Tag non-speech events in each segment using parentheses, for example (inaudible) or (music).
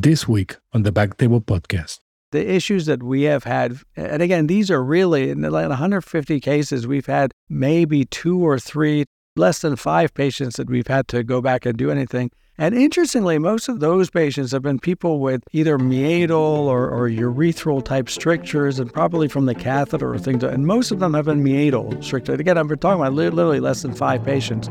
this week on the Backtable Podcast. The issues that we have had, and again, these are really in like 150 cases, we've had maybe two or three, less than five patients that we've had to go back and do anything. And interestingly, most of those patients have been people with either meatal or, or urethral type strictures, and probably from the catheter or things. And most of them have been meatal strictures. Again, I'm talking about literally less than five patients.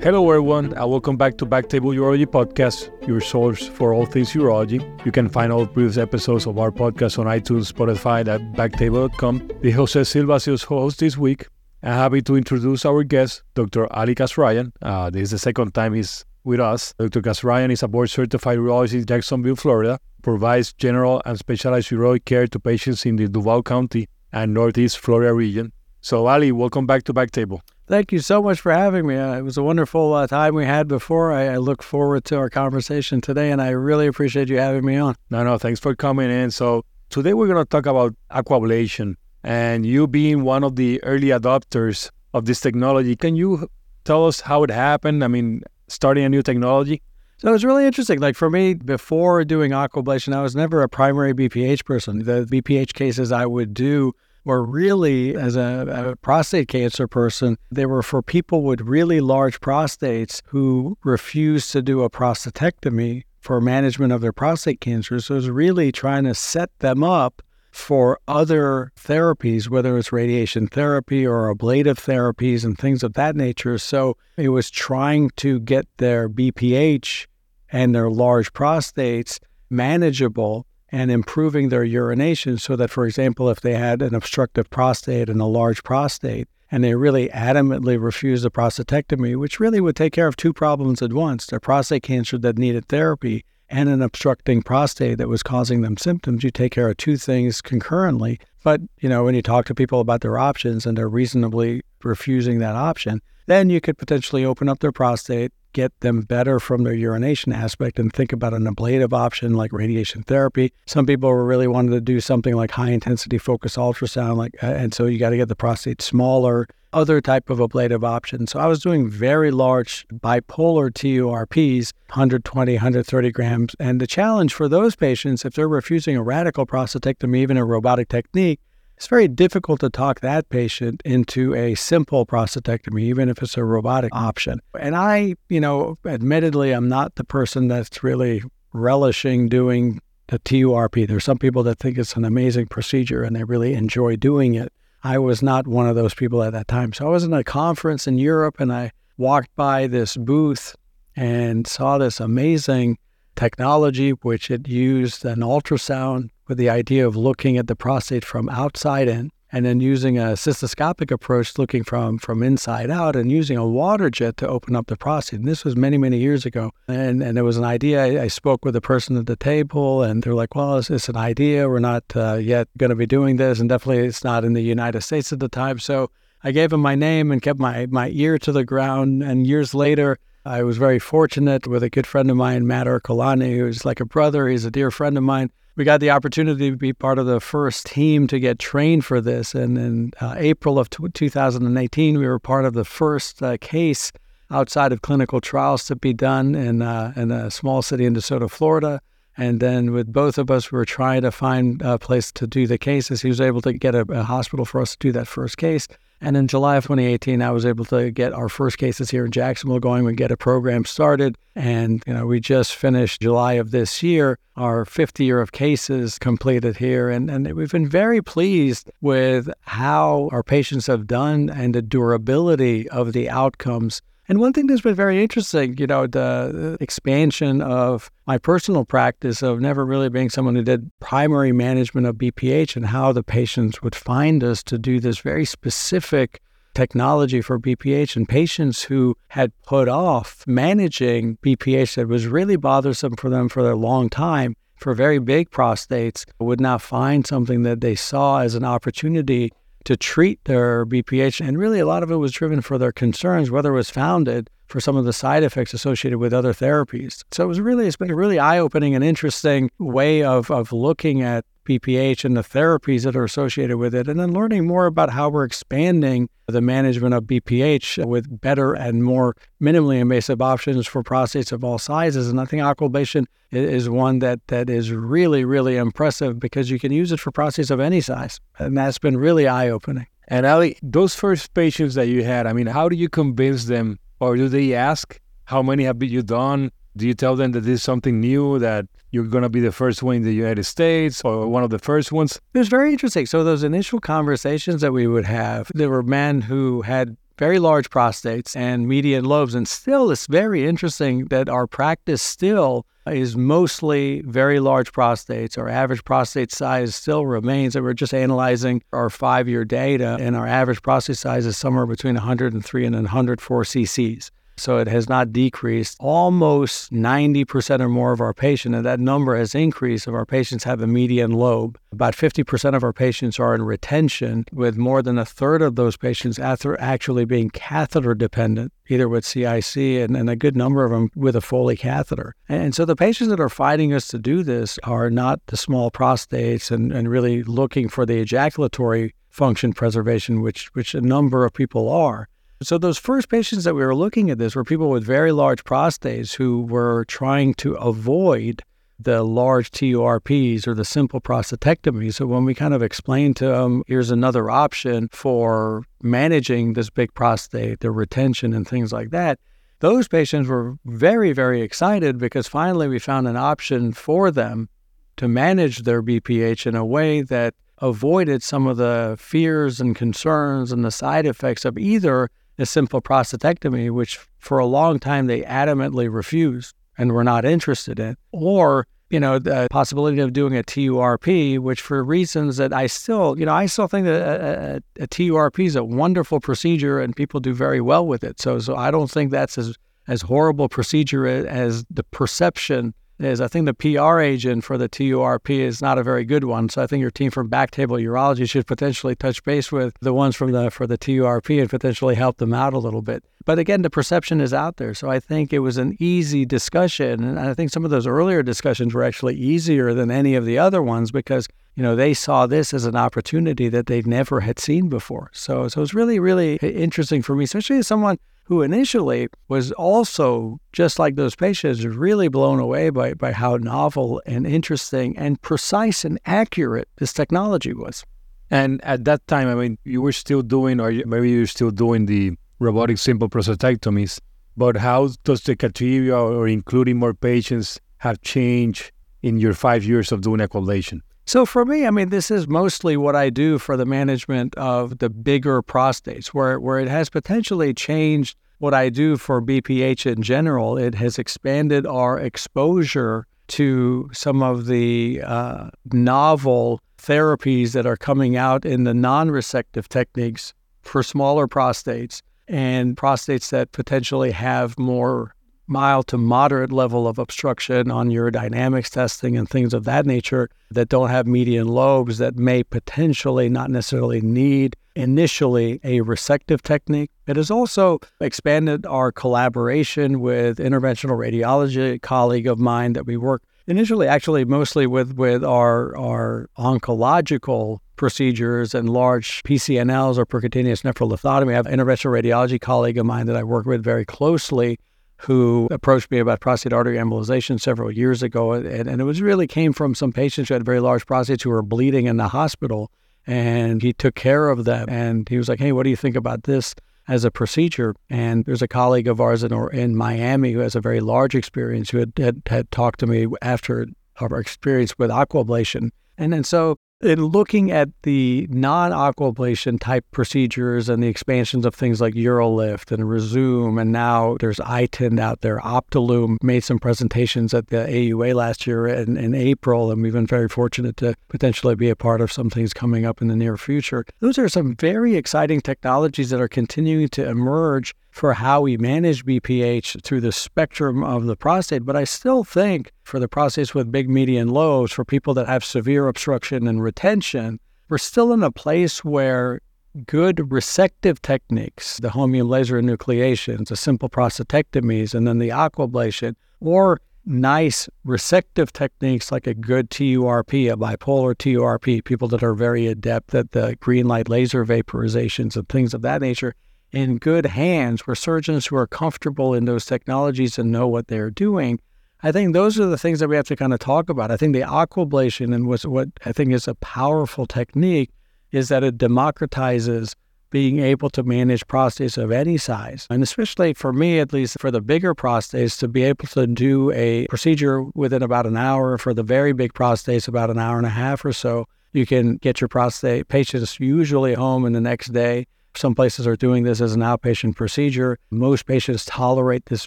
Hello, everyone, and welcome back to Backtable Urology Podcast, your source for all things urology. You can find all previous episodes of our podcast on iTunes, Spotify, at backtable.com. The Jose Silva is host this week. I'm happy to introduce our guest, Dr. Ali Kasraeian. Uh, this is the second time he's with us. Dr. Kasraeian is a board certified urologist in Jacksonville, Florida, provides general and specialized urologic care to patients in the Duval County and Northeast Florida region. So, Ali, welcome back to Backtable. Thank you so much for having me. Uh, it was a wonderful uh, time we had before. I, I, look forward to our conversation today, and I really appreciate you having me on. No, no, thanks for coming in. So, today we're going to talk about aquablation, and you being one of the early adopters of this technology. Can you tell us how it happened? I mean, starting a new technology? So it's really interesting. Like for me, before doing aquablation, I was never a primary BPH person. The BPH cases I would do were really, as a, a, prostate cancer person, they were for people with really large prostates who refused to do a prostatectomy for management of their prostate cancer. So it was really trying to set them up for other therapies, whether it's radiation therapy or ablative therapies and things of that nature. So it was trying to get their BPH and their large prostates manageable and improving their urination so that, for example, if they had an obstructive prostate and a large prostate, and they really adamantly refused a prostatectomy, which really would take care of two problems at once their prostate cancer that needed therapy and an obstructing prostate that was causing them symptoms, you take care of two things concurrently. But, you know, when you talk to people about their options and they're reasonably refusing that option, then you could potentially open up their prostate, get them better from their urination aspect and think about an ablative option like radiation therapy. Some people really wanted to do something like high intensity focus ultrasound, like, and so you got to get the prostate smaller. Other type of ablative option. So I was doing very large bipolar TURPs, 120, 130 grams. And the challenge for those patients, if they're refusing a radical prostatectomy, even a robotic technique, it's very difficult to talk that patient into a simple prostatectomy, even if it's a robotic option. And I, you know, admittedly, I'm not the person that's really relishing doing the TURP. There's some people that think it's an amazing procedure and they really enjoy doing it. I was not one of those people at that time. So I was in a conference in Europe and I walked by this booth and saw this amazing technology, which it used an ultrasound with the idea of looking at the prostate from outside in and then using a cystoscopic approach looking from from inside out and using a water jet to open up the prostate. And this was many, many years ago. And and there was an idea. I, I spoke with a person at the table and they're like, well, it's, it's an idea. We're not uh, yet going to be doing this. And definitely it's not in the United States at the time. So I gave him my name and kept my, my ear to the ground. And years later, I was very fortunate with a good friend of mine, Matt Ercolani, who's like a brother. He's a dear friend of mine we got the opportunity to be part of the first team to get trained for this. And in uh, April of t- 2018, we were part of the first uh, case outside of clinical trials to be done in, uh, in a small city in DeSoto, Florida. And then with both of us, we were trying to find a place to do the cases. He was able to get a, a hospital for us to do that first case. And in July of 2018, I was able to get our first cases here in Jacksonville going. We get a program started, and you know we just finished July of this year our 50 year of cases completed here, and and we've been very pleased with how our patients have done and the durability of the outcomes and one thing that's been very interesting, you know, the uh, expansion of my personal practice of never really being someone who did primary management of BPH and how the patients would find us to do this very specific technology for BPH and patients who had put off managing BPH that was really bothersome for them for a long time for very big prostates would now find something that they saw as an opportunity to treat their BPH. And really, a lot of it was driven for their concerns, whether it was founded for some of the side effects associated with other therapies. So it was really, it's been a really eye opening and interesting way of, of looking at BPH and the therapies that are associated with it, and then learning more about how we're expanding the management of BPH with better and more minimally invasive options for prostates of all sizes. And I think aquablation is one that, that is really, really impressive because you can use it for prostates of any size. And that's been really eye opening. And Ali, those first patients that you had, I mean, how do you convince them or do they ask, how many have you done? Do you tell them that this is something new, that you're going to be the first one in the United States or one of the first ones? It was very interesting. So, those initial conversations that we would have, there were men who had very large prostates and median lobes. And still, it's very interesting that our practice still is mostly very large prostates. Our average prostate size still remains. And we're just analyzing our five year data, and our average prostate size is somewhere between 103 and 104 cc's. So it has not decreased. Almost 90% or more of our patients, and that number has increased, of our patients have a median lobe. About 50% of our patients are in retention, with more than a third of those patients actually being catheter dependent, either with CIC and, and a good number of them with a Foley catheter. And so the patients that are fighting us to do this are not the small prostates and, and really looking for the ejaculatory function preservation, which, which a number of people are. So, those first patients that we were looking at this were people with very large prostates who were trying to avoid the large TURPs or the simple prostatectomy. So, when we kind of explained to them, here's another option for managing this big prostate, the retention and things like that, those patients were very, very excited because finally we found an option for them to manage their BPH in a way that avoided some of the fears and concerns and the side effects of either a simple prostatectomy, which for a long time they adamantly refused and were not interested in, or you know the possibility of doing a TURP, which for reasons that I still, you know, I still think that a, a, a TURP is a wonderful procedure and people do very well with it. So, so I don't think that's as as horrible procedure as the perception is I think the PR agent for the TURP is not a very good one. So I think your team from Backtable Urology should potentially touch base with the ones from the for the TURP and potentially help them out a little bit. But again, the perception is out there. So I think it was an easy discussion. And I think some of those earlier discussions were actually easier than any of the other ones because, you know, they saw this as an opportunity that they never had seen before. So so it was really, really interesting for me, especially as someone who initially was also, just like those patients, really blown away by, by how novel and interesting and precise and accurate this technology was. And at that time, I mean, you were still doing, or maybe you're still doing the robotic simple prostatectomies, but how does the criteria or including more patients have changed in your five years of doing aquablation? So for me, I mean, this is mostly what I do for the management of the bigger prostates, where where it has potentially changed what I do for BPH in general. It has expanded our exposure to some of the uh, novel therapies that are coming out in the non-resective techniques for smaller prostates and prostates that potentially have more mild to moderate level of obstruction on urodynamics testing and things of that nature that don't have median lobes that may potentially not necessarily need initially a resective technique. It has also expanded our collaboration with interventional radiology, colleague of mine that we work initially actually mostly with with our our oncological procedures and large PCNLs or percutaneous nephrolithotomy. I have an interventional radiology colleague of mine that I work with very closely who approached me about prostate artery embolization several years ago. And, and it was really came from some patients who had very large prostates who were bleeding in the hospital. And he took care of them. And he was like, hey, what do you think about this as a procedure? And there's a colleague of ours in, in Miami who has a very large experience who had, had, had talked to me after our experience with aquablation. And then so in looking at the non aquablation type procedures and the expansions of things like Urolift and Rezum, and now there's iTind out there. Optilume made some presentations at the AUA last year in, in April, and we've been very fortunate to potentially be a part of some things coming up in the near future. Those are some very exciting technologies that are continuing to emerge for how we manage BPH through the spectrum of the prostate. But I still think for the prostates with big median lobes, for people that have severe obstruction and retention, we're still in a place where good resective techniques, the holmium laser enucleations, the simple prostatectomies, and then the aquablation, or nice resective techniques like a good TURP, a bipolar TURP, people that are very adept at the green light laser vaporizations and things of that nature, in good hands where surgeons who are comfortable in those technologies and know what they're doing. I think those are the things that we have to kind of talk about. I think the aquablation and what I think is a powerful technique is that it democratizes being able to manage prostates of any size. And especially for me, at least for the bigger prostates, to be able to do a procedure within about an hour. For the very big prostates, about an hour and a half or so, you can get your prostate patients usually home in the next day. Some places are doing this as an outpatient procedure. Most patients tolerate this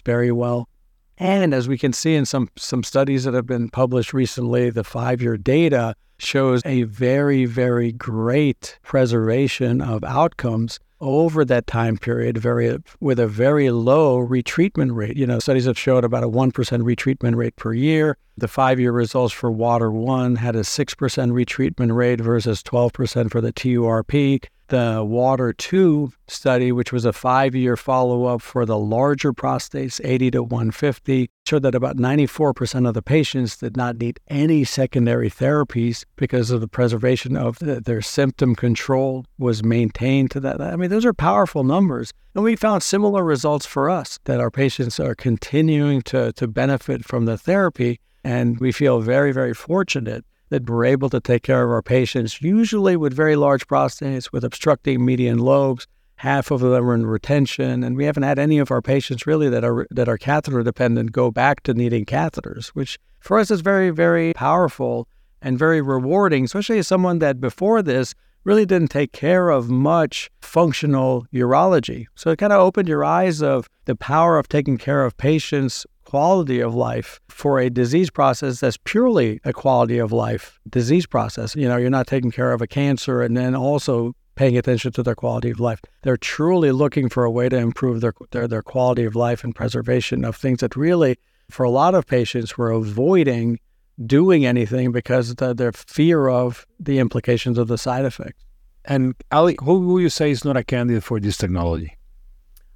very well. And as we can see in some, some studies that have been published recently, the five year data shows a very, very great preservation of outcomes over that time period very with a very low retreatment rate. You know, studies have showed about a 1% retreatment rate per year. The 5-year results for Water 1 had a 6% retreatment rate versus 12% for the TURP the Water 2 study, which was a five year follow up for the larger prostates, 80 to 150, showed that about 94% of the patients did not need any secondary therapies because of the preservation of the, their symptom control was maintained to that. I mean, those are powerful numbers. And we found similar results for us that our patients are continuing to, to benefit from the therapy. And we feel very, very fortunate that we're able to take care of our patients, usually with very large prostates with obstructing median lobes. Half of them are in retention, and we haven't had any of our patients really that are that are catheter dependent go back to needing catheters, which for us is very, very powerful and very rewarding, especially as someone that before this really didn't take care of much functional urology. So it kind of opened your eyes of the power of taking care of patients quality of life for a disease process that's purely a quality of life disease process. You know, you're not taking care of a cancer and then also paying attention to their quality of life. They're truly looking for a way to improve their, their, their quality of life and preservation of things that really, for a lot of patients, were avoiding doing anything because of the, their fear of the implications of the side effects. And Ali, who will you say is not a candidate for this technology?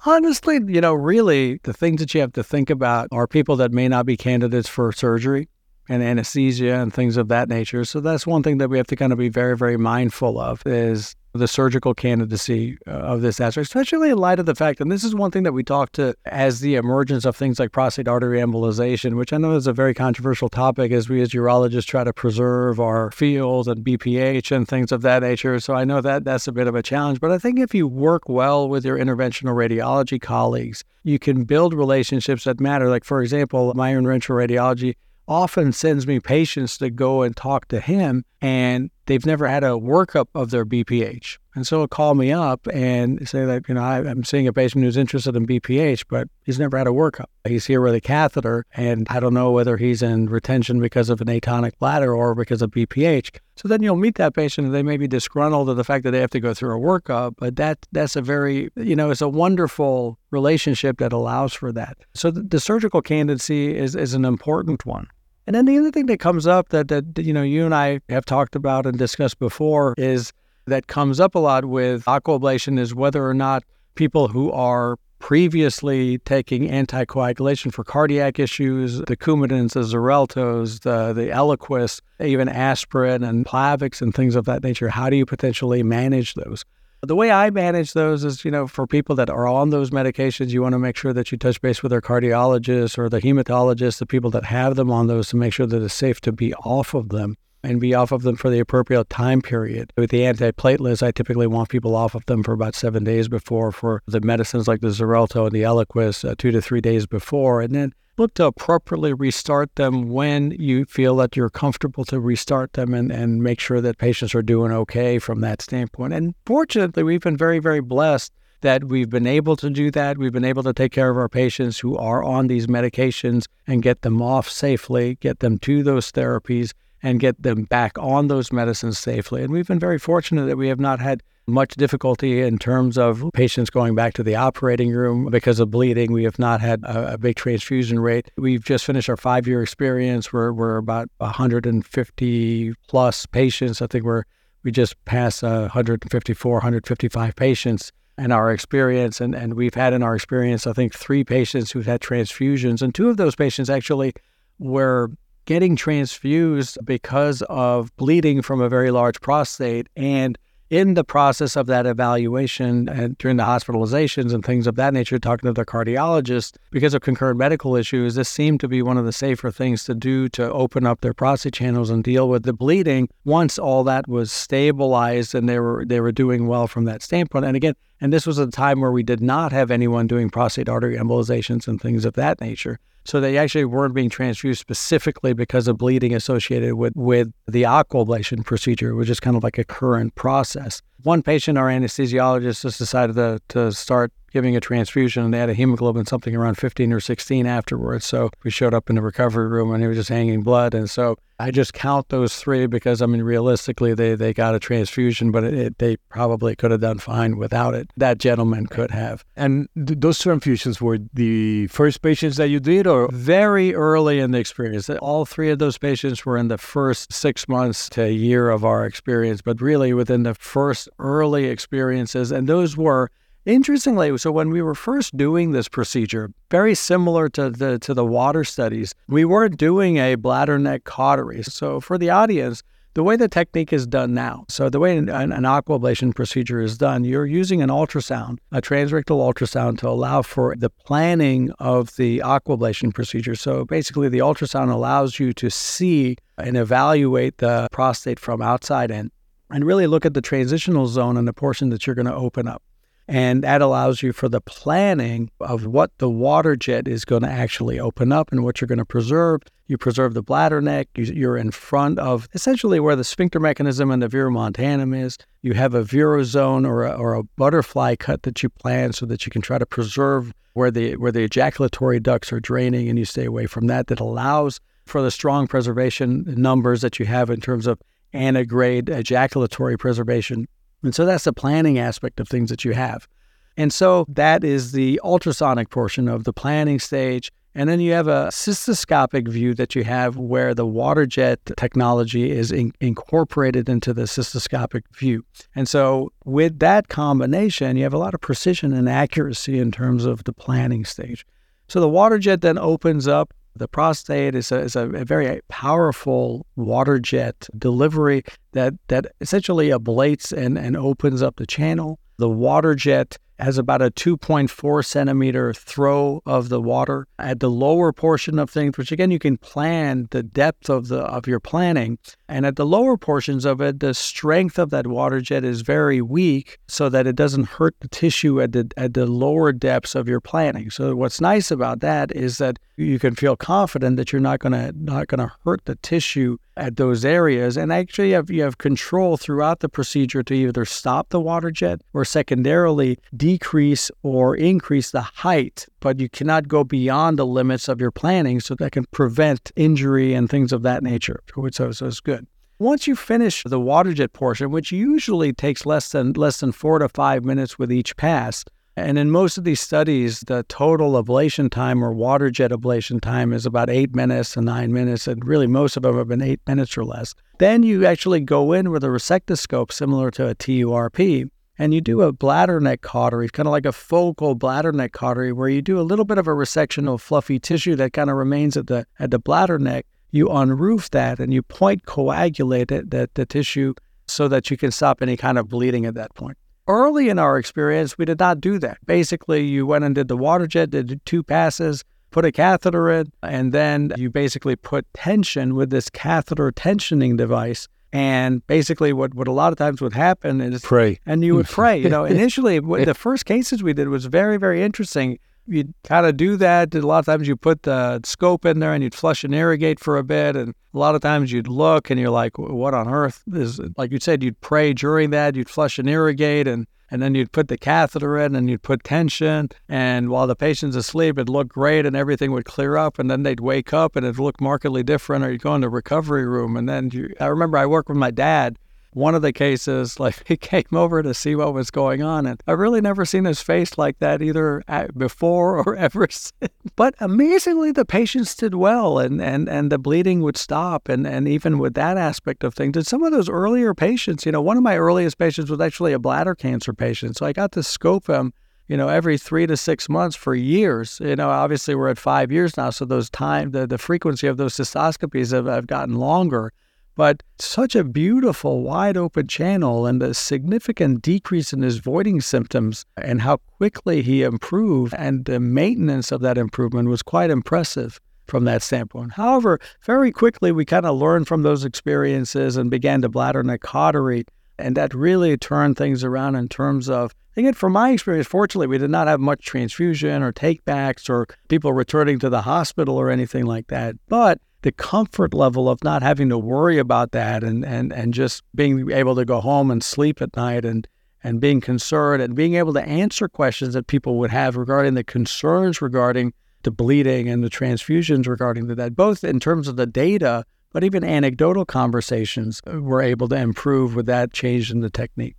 Honestly, you know, really, the things that you have to think about are people that may not be candidates for surgery and anesthesia and things of that nature. So that's one thing that we have to kind of be very, very mindful of is the surgical candidacy uh, of this aspect, especially in light of the fact, and this is one thing that we talk to as the emergence of things like prostate artery embolization, which I know is a very controversial topic as we as urologists try to preserve our field and BPH and things of that nature. So I know that that's a bit of a challenge. But I think if you work well with your interventional radiology colleagues, you can build relationships that matter. Like, for example, my interventional radiology often sends me patients to go and talk to him, and they've never had a workup of their BPH. And so he'll call me up and say that, you know, I, am seeing a patient who's interested in BPH, but he's never had a workup. He's here with a catheter, and I don't know whether he's in retention because of an atonic bladder or because of BPH. So then you'll meet that patient, and they may be disgruntled at the fact that they have to go through a workup, but that that's a very, you know, it's a wonderful relationship that allows for that. So the, the surgical candidacy is, is an important one. And then the other thing that comes up that, that you know you and I have talked about and discussed before is that comes up a lot with aquablation is whether or not people who are previously taking anticoagulation for cardiac issues, the Coumadins, the Xareltos, the, the Eliquis, even aspirin and Plavix and things of that nature, how do you potentially manage those? The way I manage those is, you know, for people that are on those medications, you want to make sure that you touch base with their cardiologist or the hematologist, the people that have them on those to make sure that it's safe to be off of them and be off of them for the appropriate time period. With the antiplatelets, I typically want people off of them for about seven days before. For the medicines like the Xarelto and the Eliquis, uh, two to three days before. And then look to appropriately restart them when you feel that you're comfortable to restart them and, and make sure that patients are doing okay from that standpoint. And fortunately, we've been very, very blessed that we've been able to do that. We've been able to take care of our patients who are on these medications and get them off safely, get them to those therapies, and get them back on those medicines safely. And we've been very fortunate that we have not had much difficulty in terms of patients going back to the operating room because of bleeding. We have not had a, a big transfusion rate. We've just finished our five year experience. We're, we're about 150 plus patients. I think we're we just passed uh, 154, 155 patients in our experience. And, and we've had in our experience, I think, three patients who've had transfusions. And two of those patients actually were getting transfused because of bleeding from a very large prostate and in the process of that evaluation and during the hospitalizations and things of that nature, talking to the cardiologist, because of concurrent medical issues, this seemed to be one of the safer things to do to open up their prostate channels and deal with the bleeding once all that was stabilized and they were they were doing well from that standpoint. And again, and this was a time where we did not have anyone doing prostate artery embolizations and things of that nature. So they actually weren't being transfused specifically because of bleeding associated with, with the aquablation procedure, which is kind of like a current process. One patient, our anesthesiologist, just decided to, to start giving a transfusion, and they had a hemoglobin something around 15 or 16 afterwards. So we showed up in the recovery room, and he was just hanging blood. And so I just count those three because I mean, realistically, they they got a transfusion, but it, it, they probably could have done fine without it. That gentleman could have. And th- those transfusions were the first patients that you did, or very early in the experience. All three of those patients were in the first six months to a year of our experience, but really within the first early experiences, and those were Interestingly, so when we were first doing this procedure, very similar to the to the water studies, we weren't doing a bladder neck cautery. So for the audience, the way the technique is done now, so the way an, an aquablation procedure is done, you're using an ultrasound, a transrectal ultrasound, to allow for the planning of the aquablation procedure. So basically, the ultrasound allows you to see and evaluate the prostate from outside in and really look at the transitional zone and the portion that you're going to open up. And that allows you for the planning of what the water jet is going to actually open up and what you're going to preserve. You preserve the bladder neck. You're in front of essentially where the sphincter mechanism and the verumontanum is. You have a veru zone or a, or a butterfly cut that you plan so that you can try to preserve where the where the ejaculatory ducts are draining, and you stay away from that. That allows for the strong preservation numbers that you have in terms of antegrade ejaculatory preservation and so that's the planning aspect of things that you have. And so that is the ultrasonic portion of the planning stage. And then you have a cystoscopic view that you have where the water jet technology is in- incorporated into the cystoscopic view. And so with that combination, you have a lot of precision and accuracy in terms of the planning stage. So the water jet then opens up the prostate is a, is a, very powerful water jet delivery that, that essentially ablates and, and opens up the channel. The water jet has about a 2.4 centimeter throw of the water at the lower portion of things, which again you can plan the depth of the of your planning. And at the lower portions of it, the strength of that water jet is very weak, so that it doesn't hurt the tissue at the at the lower depths of your planning. So what's nice about that is that you can feel confident that you're not gonna not gonna hurt the tissue at those areas. And actually, you have, you have control throughout the procedure to either stop the water jet or secondarily decrease or increase the height. But you cannot go beyond the limits of your planning, so that can prevent injury and things of that nature. So, so it's good. Once you finish the water jet portion, which usually takes less than less than four to five minutes with each pass, and in most of these studies, the total ablation time or water jet ablation time is about eight minutes to nine minutes. And really, most of them have been eight minutes or less. Then you actually go in with a resectoscope similar to a TURP and you do a bladder neck cautery, kind of like a focal bladder neck cautery, where you do a little bit of a resection of fluffy tissue that kind of remains at the at the bladder neck. You unroof that and you point coagulate it, that the tissue so that you can stop any kind of bleeding at that point. Early in our experience, we did not do that. Basically, you went and did the water jet, did two passes, put a catheter in, and then you basically put tension with this catheter tensioning device. And basically, what, what a lot of times would happen is pray, and you would (laughs) pray. You know, initially, the (laughs) first cases we did was very, very interesting you'd kind of do that. A lot of times you put the scope in there and you'd flush and irrigate for a bit. And a lot of times you'd look and you're like, what on earth is, it? like you said, you'd pray during that, you'd flush and irrigate and and then you'd put the catheter in and you'd put tension. And while the patient's asleep it'd look great and everything would clear up. And then they'd wake up and it'd look markedly different. Or you'd go in the recovery room. And then you, i remember i worked with my dad one of the cases, (laughs) like he came over to see what was going on, and I've really never seen his face like that either before or (laughs) ever since. But amazingly, the patients did well, and and and the bleeding would stop, and and even with that aspect of things, and some of those earlier patients, you know, one of my earliest patients was actually a bladder cancer patient, so I got to scope him you know, every three to six months for years. You know, obviously we're at five years now, so those time the, the frequency of those cystoscopies have, have gotten longer. But such a beautiful, wide open channel and a significant decrease in his voiding symptoms and how quickly he improved and the maintenance of that improvement was quite impressive from that standpoint. However, very quickly we kind of learned from those experiences and began to bladder neck cautery. And that really turned things around in terms of, again, from my experience, fortunately, we did not have much transfusion or takebacks or people returning to the hospital or anything like that. But the comfort level of not having to worry about that and, and, and just being able to go home and sleep at night and, and being concerned and being able to answer questions that people would have regarding the concerns regarding the bleeding and the transfusions regarding that, both in terms of the data, but even anecdotal conversations uh, were able to improve with that change in the technique.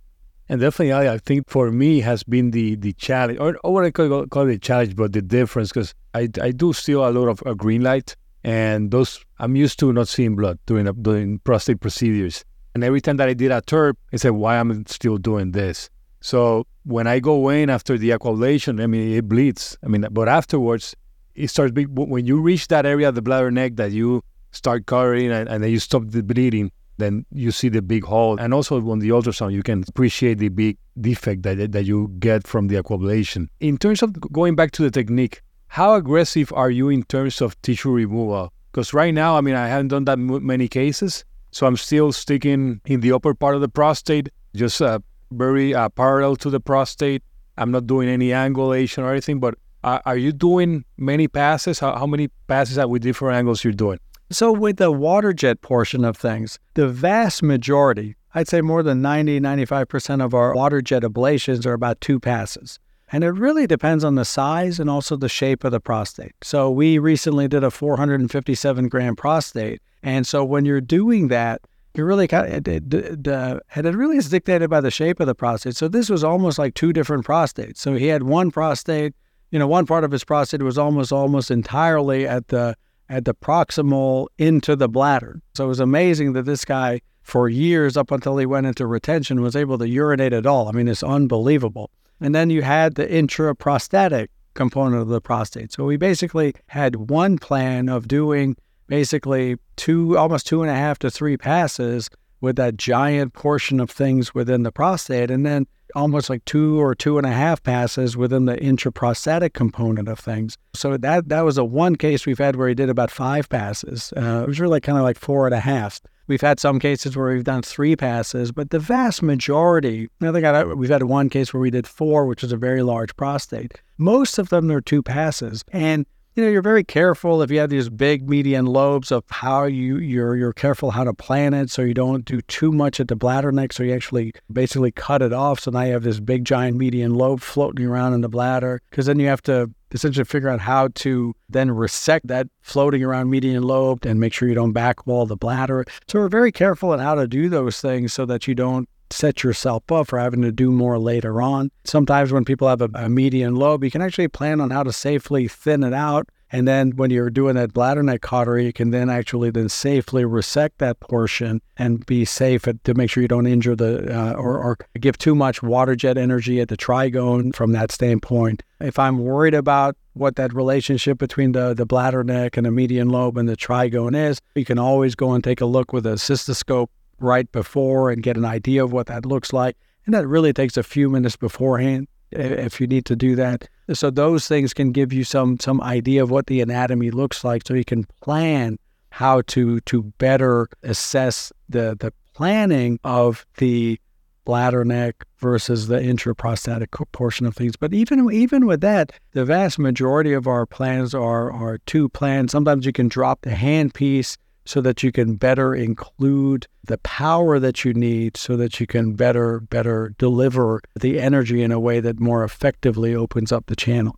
And definitely, I, I think for me has been the the challenge, or, or what I call, call it challenge, but the difference, because I, I do still a lot of a green light, and those I'm used to not seeing blood during doing prostate procedures. And every time that I did a TURP, I said, why am I still doing this? So when I go in after the aquablation, I mean, it bleeds. I mean, but afterwards, it starts big. When you reach that area of the bladder neck that you start covering and, and then you stop the bleeding, then you see the big hole. And also on the ultrasound, you can appreciate the big defect that, that you get from the aquablation. In terms of going back to the technique, how aggressive are you in terms of tissue removal? Because right now, I mean, I haven't done that many cases, so I'm still sticking in the upper part of the prostate, just uh, very uh, parallel to the prostate. I'm not doing any angulation or anything, but uh, are you doing many passes? How, how many passes at with different angles you're doing? So, with the water jet portion of things, the vast majority, I'd say more than 90, 95% of our water jet ablations are about two passes. And it really depends on the size and also the shape of the prostate. So, we recently did a 457 gram prostate. And so, when you're doing that, you really kind of, it, it, it, uh, it really is dictated by the shape of the prostate. So, this was almost like two different prostates. So, he had one prostate you know, one part of his prostate was almost almost entirely at the at the proximal into the bladder. So it was amazing that this guy, for years up until he went into retention, was able to urinate at all. I mean, it's unbelievable. And then you had the intraprostatic component of the prostate. So we basically had one plan of doing basically two, almost two and a half to three passes with that giant portion of things within the prostate. And then almost like two or two and a half passes within the intraprostatic component of things. So that that was a one case we've had where he did about five passes. Uh, it was really kind of like four and a half. We've had some cases where we've done three passes, but the vast majority, I think I, we've had one case where we did four, which is a very large prostate. Most of them are two passes. And you know, you're very careful if you have these big median lobes of how you you're you're careful how to plan it so you don't do too much at the bladder neck so you actually basically cut it off so now you have this big giant median lobe floating around in the bladder because then you have to essentially figure out how to then resect that floating around median lobe and make sure you don't backwall the bladder. So we're very careful in how to do those things so that you don't set yourself up for having to do more later on. Sometimes when people have a, a, median lobe, you can actually plan on how to safely thin it out. And then when you're doing that bladder neck cautery, you can then actually then safely resect that portion and be safe at, to make sure you don't injure the uh, or, or give too much water jet energy at the trigone from that standpoint. If I'm worried about what that relationship between the, the bladder neck and the median lobe and the trigone is, you can always go and take a look with a cystoscope right before and get an idea of what that looks like. And that really takes a few minutes beforehand if you need to do that. So those things can give you some some idea of what the anatomy looks like so you can plan how to to better assess the the planning of the bladder neck versus the intraprostatic portion of things. But even even with that, the vast majority of our plans are are two plans. Sometimes you can drop the hand piece so that you can better include the power that you need so that you can better better deliver the energy in a way that more effectively opens up the channel.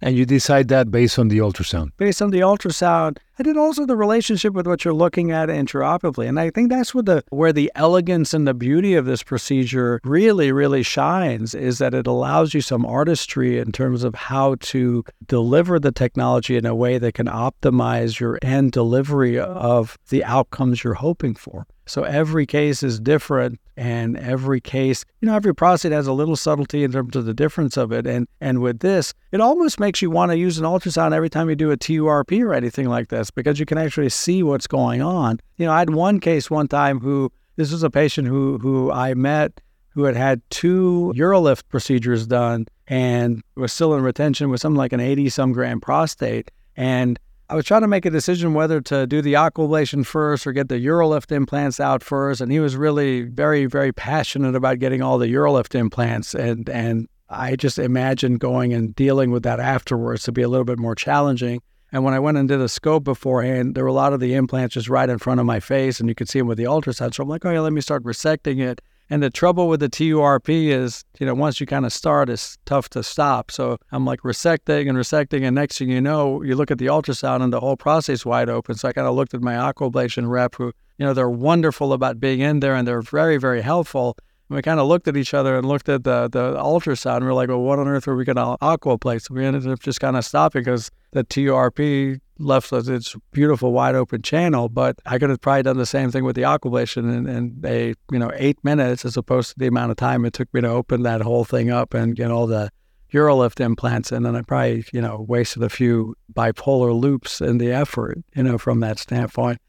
And you decide that based on the ultrasound? Based on the ultrasound, and then also the relationship with what you're looking at intraoperatively. And I think that's what the where the elegance and the beauty of this procedure really, really shines is that it allows you some artistry in terms of how to deliver the technology in a way that can optimize your end delivery of the outcomes you're hoping for. So every case is different and every case, you know, every prostate has a little subtlety in terms of the difference of it. And and with this, it almost makes you want to use an ultrasound every time you do a TURP or anything like this because you can actually see what's going on. You know, I had one case one time who this was a patient who who I met who had had two UroLift procedures done and was still in retention with something like an 80 some gram prostate. And I was trying to make a decision whether to do the aquablation first or get the UroLift implants out first. And he was really very, very passionate about getting all the UroLift implants. And, and I just imagined going and dealing with that afterwards to be a little bit more challenging. And when I went and did a scope beforehand, there were a lot of the implants just right in front of my face, and you could see them with the ultrasound. So I'm like, oh, yeah, let me start resecting it. And the trouble with the TURP is, you know, once you kind of start, it's tough to stop. So I'm like resecting and resecting. And next thing you know, you look at the ultrasound and the whole prostate's wide open. So I kind of looked at my aquablation rep who, you know, they're wonderful about being in there and they're very, very helpful. And we kind of looked at each other and looked at the, the ultrasound. We are like, well, what on earth are we going to aquablate? So we ended up just kind of stopping because the TURP left us its beautiful wide open channel. But I could have probably done the same thing with the aquablation in, in a you know eight minutes as opposed to the amount of time it took me to open that whole thing up and get all the UroLift implants. And I probably you know wasted a few bipolar loops in the effort you know from that standpoint.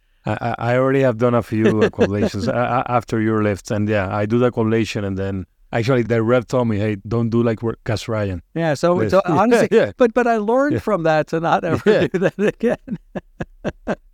I, I already have done a few (laughs) aquablations after UroLifts, and yeah, I do the aquablation and then Actually, the rep told me, "Hey, don't do like Kasraeian." Yeah. So, so (laughs) honestly, yeah, yeah. but but I learned yeah. from that to not ever (laughs) do that again.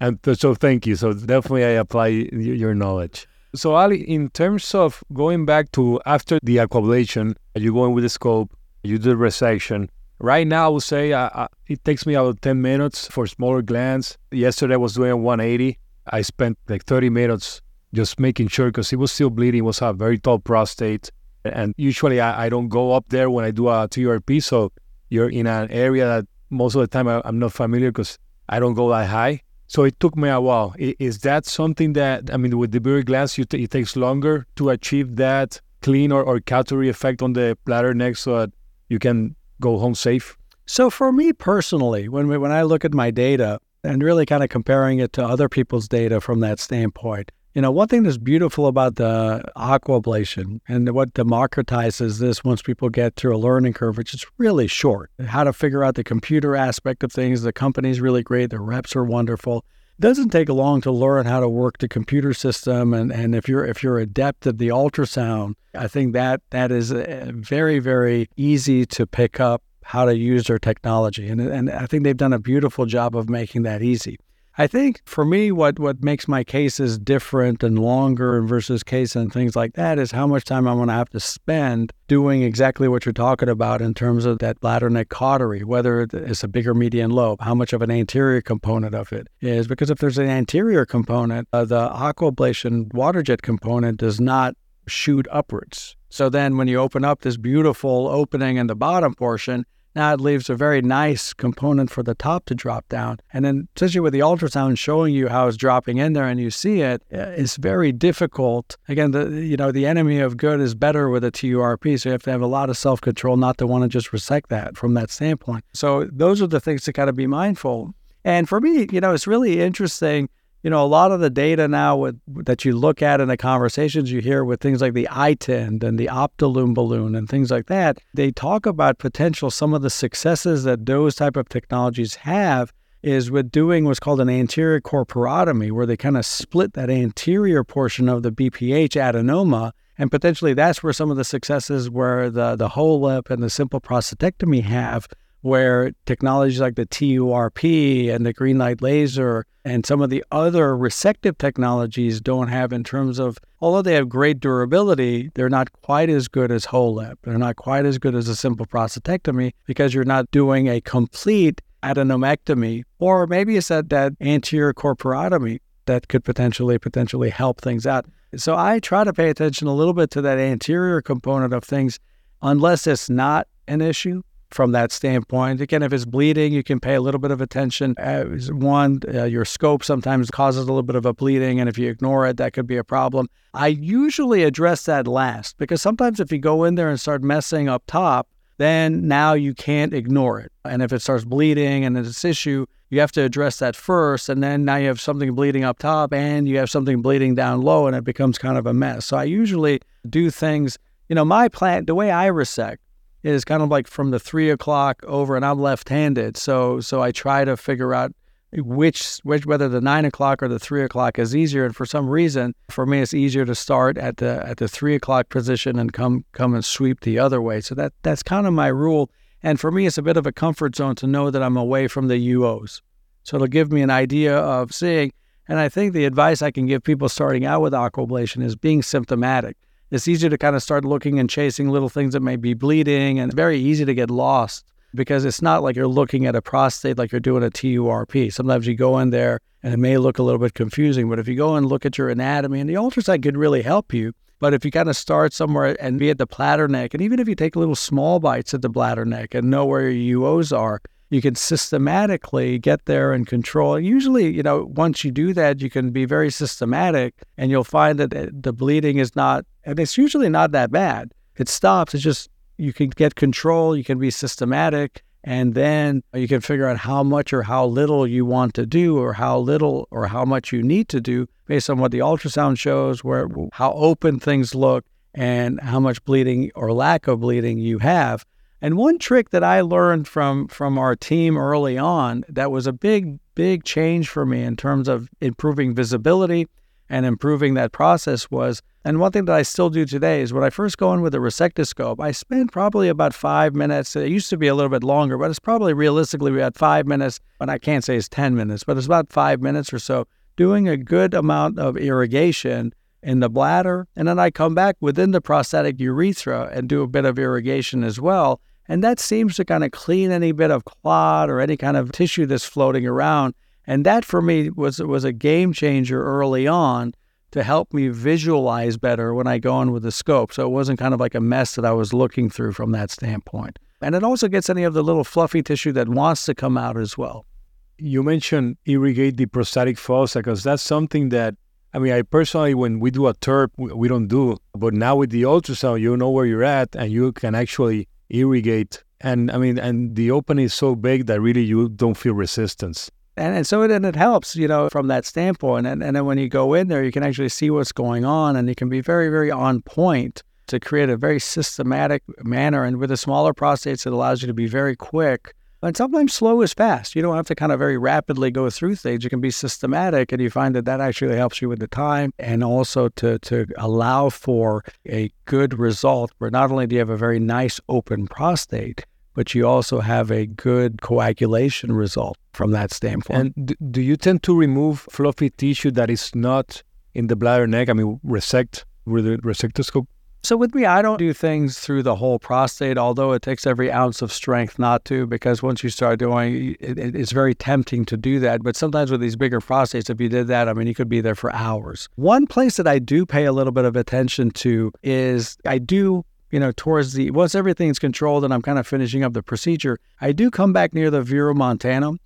and so, thank you. So definitely, I apply your knowledge. So Ali, in terms of going back to after the aquablation, you go in with the scope, you do the resection. Right now, I would say uh, uh, it takes me about 10 minutes for smaller glands. Yesterday, I was doing 180. I spent like 30 minutes just making sure because he was still bleeding. Was a very tall prostate. And usually I, I don't go up there when I do a TURP. So you're in an area that most of the time I, am not familiar because I don't go that high. So it took me a while. Is that something that, I mean, with the bigger glass, t- it takes longer to achieve that clean or, or cautery effect on the bladder neck so that you can go home safe? So for me personally, when, we, when I look at my data and really kind of comparing it to other people's data from that standpoint, you know, one thing that's beautiful about the aquablation and what democratizes this once people get through a learning curve, which is really short, how to figure out the computer aspect of things. The company's really great, the reps are wonderful. It doesn't take long to learn how to work the computer system, and, and if you're if you're adept at the ultrasound, I think that that is uh, very very easy to pick up how to use their technology, and and I think they've done a beautiful job of making that easy. I think for me, what, what makes my cases different and longer versus case and things like that is how much time I'm going to have to spend doing exactly what you're talking about in terms of that bladder neck cautery, whether it's a bigger median lobe, how much of an anterior component of it is. Because if there's an anterior component, uh, the aquablation water jet component does not shoot upwards. So then when you open up this beautiful opening in the bottom portion, now it leaves a very nice component for the top to drop down. And then, especially with the ultrasound showing you how it's dropping in there and you see it, uh, it's very difficult. Again, the you know the enemy of good is better with a TURP, so you have to have a lot of self control not to want to just resect that from that standpoint. So those are the things to kind of be mindful. And for me, you know, it's really interesting you know, a lot of the data now with, that you look at in the conversations you hear with things like the iTind and the Optilume balloon and things like that, they talk about potential some of the successes that those type of technologies have is with doing what's called an anterior commissurotomy, where they kind of split that anterior portion of the BPH adenoma. And potentially that's where some of the successes where the, the HoLEP and the simple prostatectomy have where technologies like the TURP and the green light laser and some of the other resective technologies don't have in terms of, although they have great durability, they're not quite as good as HoLEP. They're not quite as good as a simple prostatectomy because you're not doing a complete adenomectomy, or maybe it's that, that anterior commissurotomy that could potentially potentially help things out. So I try to pay attention a little bit to that anterior component of things, unless it's not an issue from that standpoint. Again, if it's bleeding, you can pay a little bit of attention. Uh, one, uh, your scope sometimes causes a little bit of a bleeding, and if you ignore it, that could be a problem. I usually address that last because sometimes if you go in there and start messing up top, then now you can't ignore it. And if it starts bleeding and it's issue, you have to address that first. And then now you have something bleeding up top and you have something bleeding down low, and it becomes kind of a mess. So I usually do things, you know, my plan, the way I resect is kind of like from the three o'clock over, and I'm left handed. So, so I try to figure out which, which whether the nine o'clock or the three o'clock is easier. And for some reason, for me, it's easier to start at the at the three o'clock position and come come and sweep the other way. So that that's kind of my rule. And for me, it's a bit of a comfort zone to know that I'm away from the UOs. So it'll give me an idea of seeing. And I think the advice I can give people starting out with aquablation is being symptomatic. It's easy to kind of start looking and chasing little things that may be bleeding and very easy to get lost because it's not like you're looking at a prostate like you're doing a TURP. Sometimes you go in there and it may look a little bit confusing, but if you go and look at your anatomy, and the ultrasound could really help you. But if you kind of start somewhere and be at the bladder neck, and even if you take little small bites at the bladder neck and know where your UOs are, you can systematically get there and control. Usually, you know, once you do that, you can be very systematic and you'll find that uh, the bleeding is not, and it's usually not that bad. It stops. It's just you can get control, you can be systematic, and then you can figure out how much or how little you want to do or how little or how much you need to do based on what the ultrasound shows where how open things look and how much bleeding or lack of bleeding you have and one trick that i learned from from our team early on that was a big big change for me in terms of improving visibility and improving that process was and one thing that I still do today is when I first go in with a resectoscope, I spend probably about five minutes. It used to be a little bit longer, but it's probably realistically about five minutes, and I can't say it's 10 minutes, but it's about five minutes or so doing a good amount of irrigation in the bladder. And then I come back within the prostatic urethra and do a bit of irrigation as well. And that seems to kind of clean any bit of clot or any kind of tissue that's floating around. And that for me was was a game changer early on to help me visualize better when I go in with the scope. So it wasn't kind of like a mess that I was looking through from that standpoint. And it also gets any of the little fluffy tissue that wants to come out as well. You mentioned irrigate the prostatic fossa because that's something that I mean, I personally, when we do a TURP, we, we don't do. But now with the ultrasound, you know where you're at, and you can actually irrigate. And I mean, and the opening is so big that really you don't feel resistance. And, and so it, and it helps, you know, from that standpoint. And, and then when you go in there, you can actually see what's going on and you can be very, very on point to create a very systematic manner. And with the smaller prostates, it allows you to be very quick. And sometimes slow is fast. You don't have to kind of very rapidly go through things. You can be systematic, and you find that that actually helps you with the time and also to, to allow for a good result where not only do you have a very nice open prostate, but you also have a good coagulation result from that standpoint. And do you tend to remove fluffy tissue that is not in the bladder neck? I mean, resect with a resectoscope? So with me, I don't do things through the whole prostate, although it takes every ounce of strength not to, because once you start doing it, it's very tempting to do that. But sometimes with these bigger prostates, if you did that, I mean, you could be there for hours. One place that I do pay a little bit of attention to is I do you know, towards the once everything's controlled and I'm kind of finishing up the procedure, I do come back near the verumontanum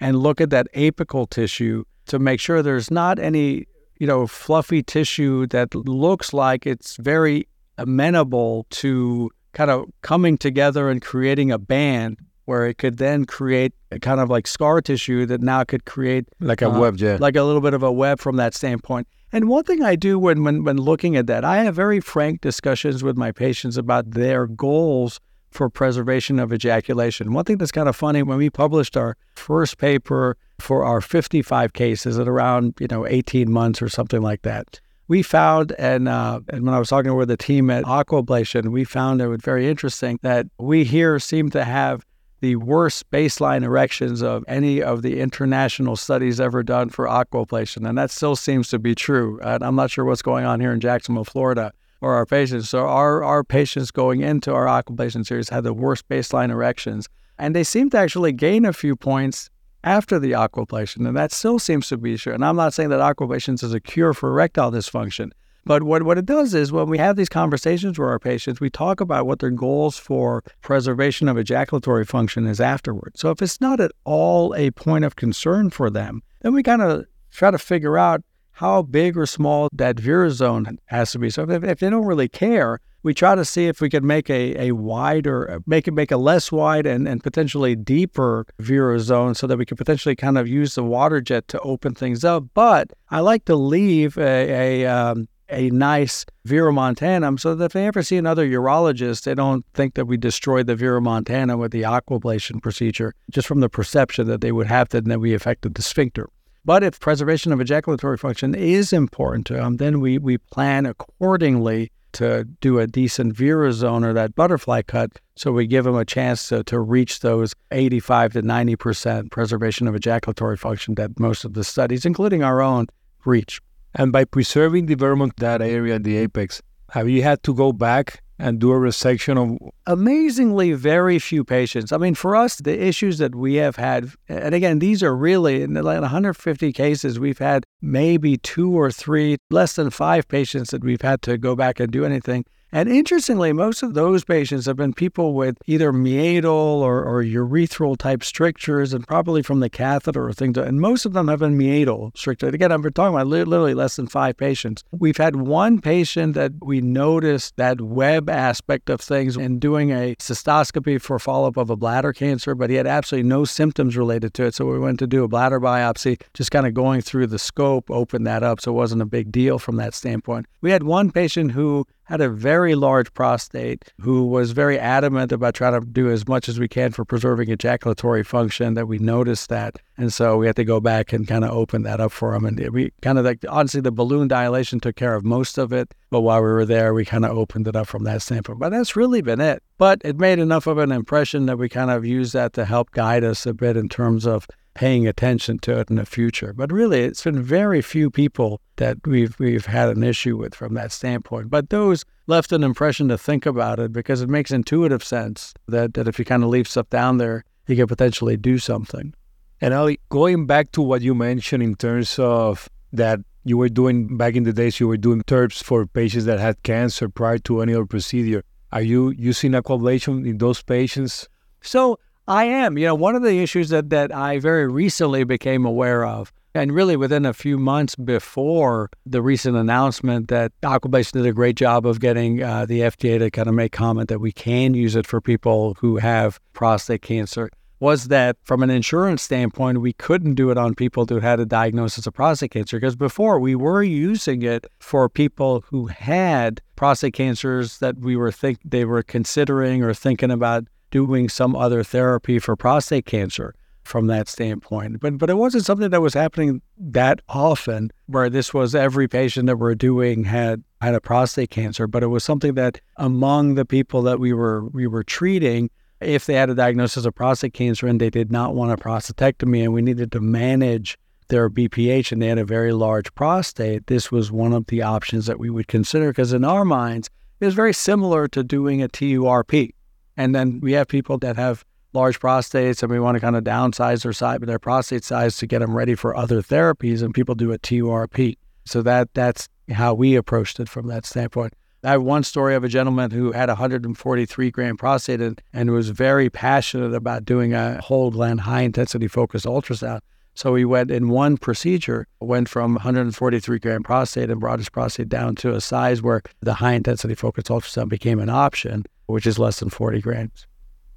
and look at that apical tissue to make sure there's not any, you know, fluffy tissue that looks like it's very amenable to kind of coming together and creating a band where it could then create a kind of like scar tissue that now could create like a uh, web, yeah. like a little bit of a web from that standpoint. And one thing I do when, when when looking at that, I have very frank discussions with my patients about their goals for preservation of ejaculation. One thing that's kind of funny when we published our first paper for our 55 cases at around you know 18 months or something like that, we found and uh, and when I was talking with the team at Aquablation, we found it was very interesting that we here seem to have the worst baseline erections of any of the international studies ever done for aquablation. And that still seems to be true. And I'm not sure what's going on here in Jacksonville, Florida, or our patients. So our, our patients going into our aquablation series had the worst baseline erections. And they seem to actually gain a few points after the aquablation. And that still seems to be true. And I'm not saying that aquablation is a cure for erectile dysfunction. But what, what it does is when we have these conversations with our patients, we talk about what their goals for preservation of ejaculatory function is afterwards. So if it's not at all a point of concern for them, then we kind of try to figure out how big or small that veru zone has to be. So if, if they don't really care, we try to see if we could make a, a wider, make it make a less wide and, and potentially deeper veru zone so that we could potentially kind of use the water jet to open things up. But I like to leave a, a um, a nice so that if they ever see another urologist, they don't think that we destroyed the verumontanum with the aquablation procedure, just from the perception that they would have that, and that we affected the sphincter. But if preservation of ejaculatory function is important to them, then we, we plan accordingly to do a decent veru zone or that butterfly cut so we give them a chance to, to reach those 85 to 90% preservation of ejaculatory function that most of the studies, including our own, reach. And by preserving the development that area the apex, have you had to go back and do a resection of amazingly very few patients. I mean, for us, the issues that we have had, and again, these are really in like 150 cases, we've had maybe two or three, less than five patients that we've had to go back and do anything. And interestingly, most of those patients have been people with either meatal or, or urethral type strictures, and probably from the catheter or things. And most of them have been meatal strictures. Again, I'm talking about literally less than five patients. We've had one patient that we noticed that web aspect of things in doing a cystoscopy for follow up of a bladder cancer, but he had absolutely no symptoms related to it. So we went to do a bladder biopsy, just kind of going through the scope, opened that up. So it wasn't a big deal from that standpoint. We had one patient who had a very large prostate who was very adamant about trying to do as much as we can for preserving ejaculatory function that we noticed that. And so we had to go back and kind of open that up for him. And we kind of like, honestly, the balloon dilation took care of most of it. But while we were there, we kind of opened it up from that standpoint. But that's really been it. But it made enough of an impression that we kind of used that to help guide us a bit in terms of paying attention to it in the future. But really, it's been very few people that we've we've had an issue with from that standpoint. But those left an impression to think about it because it makes intuitive sense that, that if you kind of leave stuff down there, you could potentially do something. And Ali, going back to what you mentioned in terms of that you were doing back in the days, you were doing TURPs for patients that had cancer prior to any other procedure. Are you using aquablation in those patients? So I am. You know, one of the issues that, that I very recently became aware of, and really within a few months before the recent announcement that Aquabase did a great job of getting uh, the FDA to kind of make comment that we can use it for people who have prostate cancer, was that from an insurance standpoint, we couldn't do it on people who had a diagnosis of prostate cancer because before we were using it for people who had prostate cancers that we were think they were considering or thinking about doing some other therapy for prostate cancer from that standpoint. But but it wasn't something that was happening that often where this was every patient that we're doing had had a prostate cancer, but it was something that among the people that we were we were treating if they had a diagnosis of prostate cancer and they did not want a prostatectomy and we needed to manage their BPH and they had a very large prostate, this was one of the options that we would consider because in our minds, it was very similar to doing a TURP. And then we have people that have large prostates and we want to kind of downsize their size, their prostate size to get them ready for other therapies. And people do a TURP. So that that's how we approached it from that standpoint. I have one story of a gentleman who had 143 gram prostate and, and was very passionate about doing a whole gland high intensity focused ultrasound. So we went in one procedure, went from 143 gram prostate and brought his prostate down to a size where the high intensity focused ultrasound became an option which is less than 40 grams.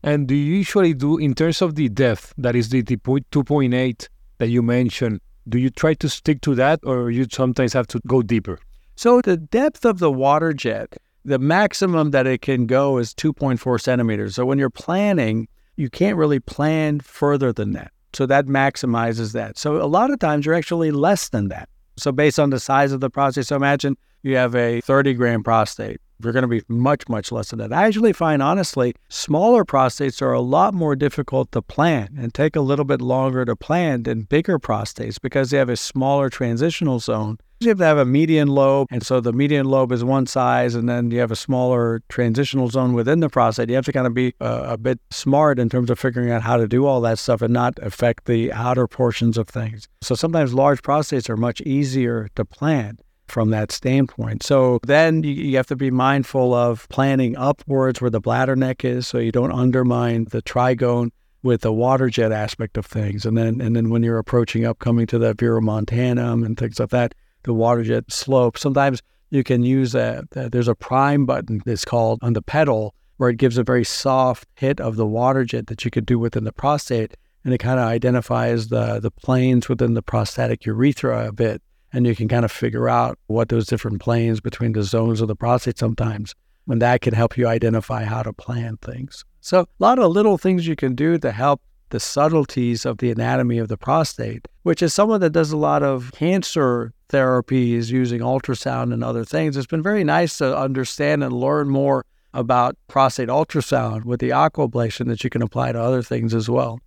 And do you usually do, in terms of the depth, that is the, the 2.8 that you mentioned, do you try to stick to that or you sometimes have to go deeper? So the depth of the water jet, the maximum that it can go is 2.4 centimeters. So when you're planning, you can't really plan further than that. So that maximizes that. So a lot of times you're actually less than that. So based on the size of the prostate, so imagine you have a 30 gram prostate you're going to be much, much less than that. I actually find, honestly, smaller prostates are a lot more difficult to plan and take a little bit longer to plan than bigger prostates because they have a smaller transitional zone. You have to have a median lobe, and so the median lobe is one size, and then you have a smaller transitional zone within the prostate. You have to kind of be uh, a bit smart in terms of figuring out how to do all that stuff and not affect the outer portions of things. So sometimes large prostates are much easier to plan from that standpoint. So then you, you, have to be mindful of planning upwards where the bladder neck is so you don't undermine the trigone with the water jet aspect of things. And then and then when you're approaching up coming to the verumontanum and things like that, the water jet slope. Sometimes you can use a, there's a prime button that's called on the pedal where it gives a very soft hit of the water jet that you could do within the prostate. And it kind of identifies the, the planes within the prostatic urethra a bit. And you can kind of figure out what those different planes between the zones of the prostate sometimes. And that can help you identify how to plan things. So, a lot of little things you can do to help the subtleties of the anatomy of the prostate, which is someone that does a lot of cancer therapies using ultrasound and other things. It's been very nice to understand and learn more about prostate ultrasound with the aquablation that you can apply to other things as well.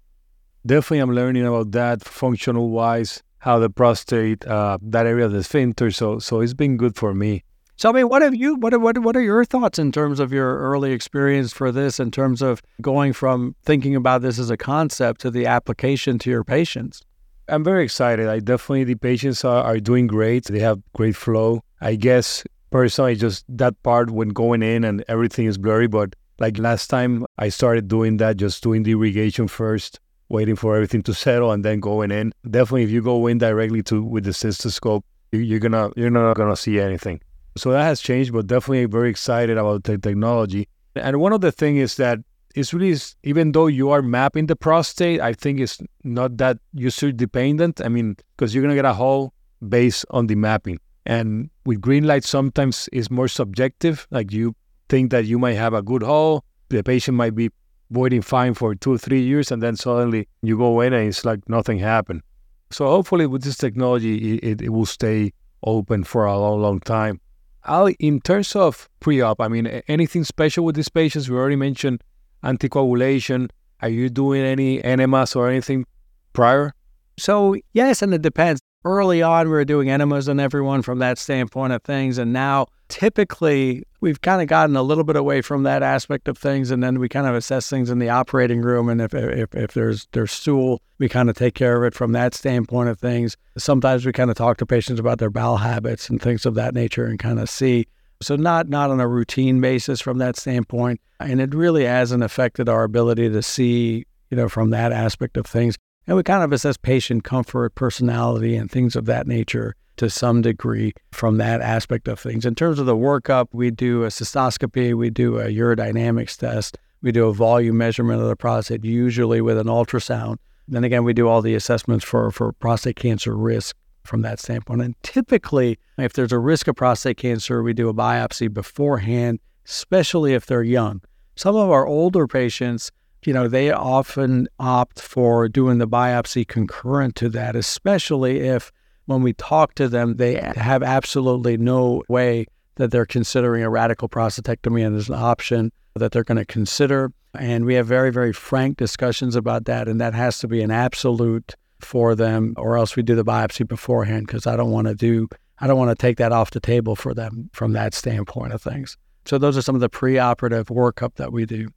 Definitely, I'm learning about that functional wise, how the prostate, uh, that area of the sphincter. So, so it's been good for me. So, I mean, what have you? What what what are your thoughts in terms of your early experience for this? In terms of going from thinking about this as a concept to the application to your patients. I'm very excited. I definitely the patients are, are doing great. They have great flow. I guess personally, just that part when going in and everything is blurry. But like last time, I started doing that, just doing the irrigation first, waiting for everything to settle, and then going in. Definitely, if you go in directly to with the cystoscope, you're gonna you're not gonna see anything. So that has changed, but definitely very excited about the technology. And one of the things is that it's really, even though you are mapping the prostate, I think it's not that user dependent. I mean, because you're going to get a hole based on the mapping. And with green light, sometimes it's more subjective. Like you think that you might have a good hole, the patient might be voiding fine for two three years, and then suddenly you go in and it's like nothing happened. So hopefully, with this technology, it, it will stay open for a long, long time. Ali, in terms of pre-op, I mean, anything special with these patients? We already mentioned anticoagulation. Are you doing any enemas or anything prior? So yes, and it depends. Early on, we were doing enemas on everyone from that standpoint of things, and now typically we've kind of gotten a little bit away from that aspect of things, and then we kind of assess things in the operating room. And if if, if there's there's stool, we kind of take care of it from that standpoint of things. Sometimes we kind of talk to patients about their bowel habits and things of that nature, and kind of see. So not not on a routine basis from that standpoint, and it really hasn't affected our ability to see, you know, from that aspect of things. And we kind of assess patient comfort, personality, and things of that nature to some degree from that aspect of things. In terms of the workup, we do a cystoscopy, we do a urodynamics test, we do a volume measurement of the prostate, usually with an ultrasound. Then again, we do all the assessments for, for prostate cancer risk from that standpoint. And typically, if there's a risk of prostate cancer, we do a biopsy beforehand, especially if they're young. Some of our older patients, you know, they often opt for doing the biopsy concurrent to that, especially if when we talk to them, they have absolutely no way that they're considering a radical prostatectomy and there's an option that they're going to consider. And we have very, very frank discussions about that. And that has to be an absolute for them, or else we do the biopsy beforehand because I don't want to do, I don't want to take that off the table for them from that standpoint of things. So those are some of the preoperative workup that we do.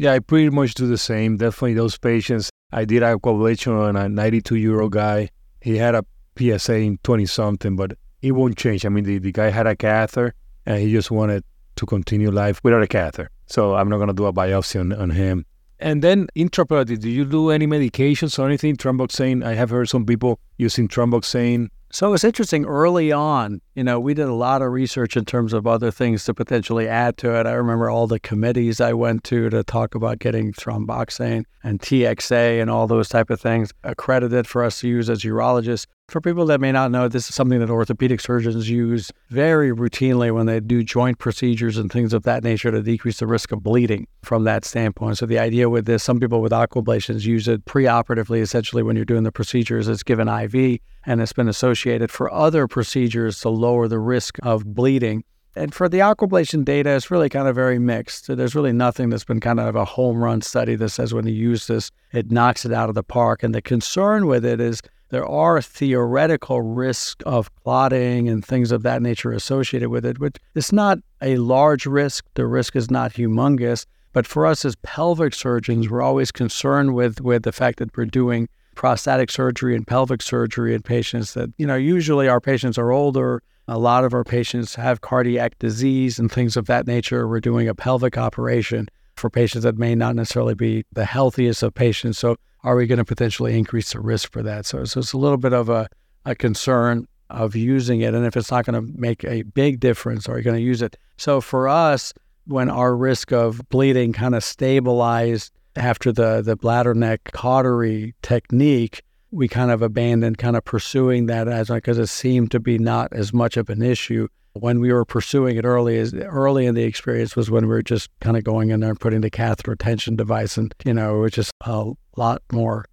Yeah, I pretty much do the same. Definitely those patients. I did aquablation on a 92 year old guy. He had a PSA in 20 something, but it won't change. I mean, the, the guy had a catheter and he just wanted to continue life without a catheter. So I'm not going to do a biopsy on, on him. And then intraoperative, do you do any medications or anything? Thromboxane, I have heard some people using thromboxane so it's interesting early on, you know, we did a lot of research in terms of other things to potentially add to it. I remember all the committees I went to to talk about getting thromboxane and TXA and all those type of things accredited for us to use as urologists. For people that may not know, this is something that orthopedic surgeons use very routinely when they do joint procedures and things of that nature to decrease the risk of bleeding from that standpoint. So the idea with this, some people with aquablations use it preoperatively, essentially when you're doing the procedures, it's given IV and it's been associated for other procedures to lower the risk of bleeding. And for the aquablation data, it's really kind of very mixed. There's really nothing that's been kind of a home run study that says when you use this, it knocks it out of the park. And the concern with it is there are theoretical risks of clotting and things of that nature associated with it, which it's not a large risk. The risk is not humongous. But for us as pelvic surgeons, we're always concerned with, with the fact that we're doing prostatic surgery and pelvic surgery in patients that, you know, usually our patients are older. A lot of our patients have cardiac disease and things of that nature. We're doing a pelvic operation for patients that may not necessarily be the healthiest of patients. So are we going to potentially increase the risk for that? So, so it's a little bit of a, a concern. of using it and if it's not going to make a big difference are you going to use it so for us when our risk of bleeding kind of stabilized after the the bladder neck cautery technique we kind of abandoned kind of pursuing that as because it seemed to be not as much of an issue when we were pursuing it early as early in the experience was when we were just kind of going in there and putting the catheter retention device and you know it was just a lot more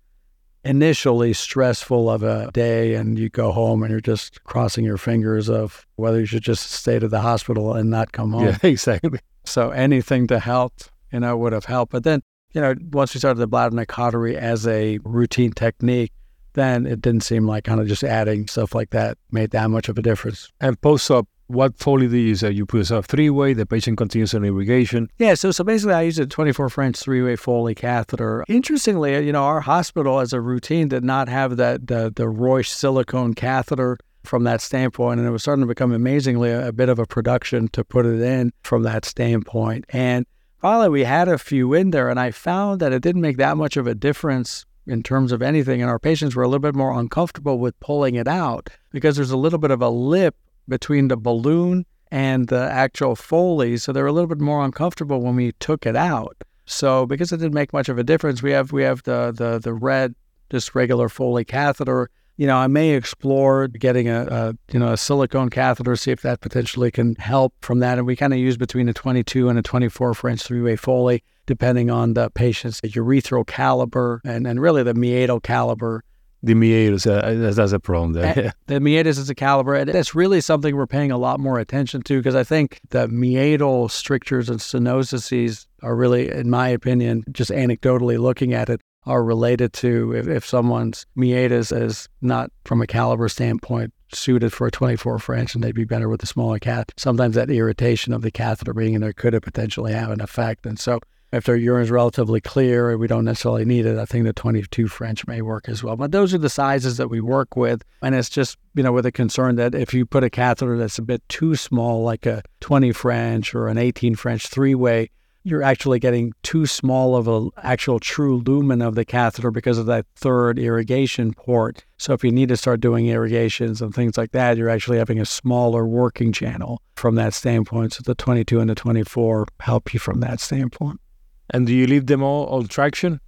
initially stressful of a day and you go home and you're just crossing your fingers of whether you should just stay to the hospital and not come home. Yeah, (laughs) exactly. So anything to help, you know, would have helped. But then, you know, once we started the bladder neck cautery as a routine technique, then it didn't seem like kind of just adding stuff like that made that much of a difference. And post op, what Foley do you use? You put a three way, the patient continues on irrigation. Yeah, so so basically, I use a 24 French three way Foley catheter. Interestingly, you know, our hospital as a routine did not have that the the Rüsch silicone catheter from that standpoint, and it was starting to become amazingly a, a bit of a production to put it in from that standpoint. And finally, we had a few in there, and I found that it didn't make that much of a difference in terms of anything. And our patients were a little bit more uncomfortable with pulling it out because there's a little bit of a lip between the balloon and the actual Foley. So they're a little bit more uncomfortable when we took it out. So because it didn't make much of a difference, we have we have the the the red, just regular Foley catheter. You know, I may explore getting a, a you know a silicone catheter, see if that potentially can help from that. And we kind of use between a 22 and a 24 French three-way Foley, depending on the patient's urethral caliber and, and really the meatal caliber the meatus, uh, that's a problem there. the meatus is a caliber, and that's really something we're paying a lot more attention to because I think the meatal strictures and stenoses are really, in my opinion, just anecdotally looking at it, are related to if, if someone's meatus is not from a caliber standpoint suited for a 24 French and they'd be better with a smaller cath. Sometimes that irritation of the catheter being in there could have potentially have an effect. And so if their urine is relatively clear we don't necessarily need it, I think the 22 French may work as well. But those are the sizes that we work with. And it's just, you know, with a concern that if you put a catheter that's a bit too small, like a 20 French or an 18 French three way, you're actually getting too small of an actual true lumen of the catheter because of that third irrigation port. So if you need to start doing irrigations and things like that, you're actually having a smaller working channel from that standpoint. So the 22 and the 24 help you from that standpoint. And do you leave them all on traction?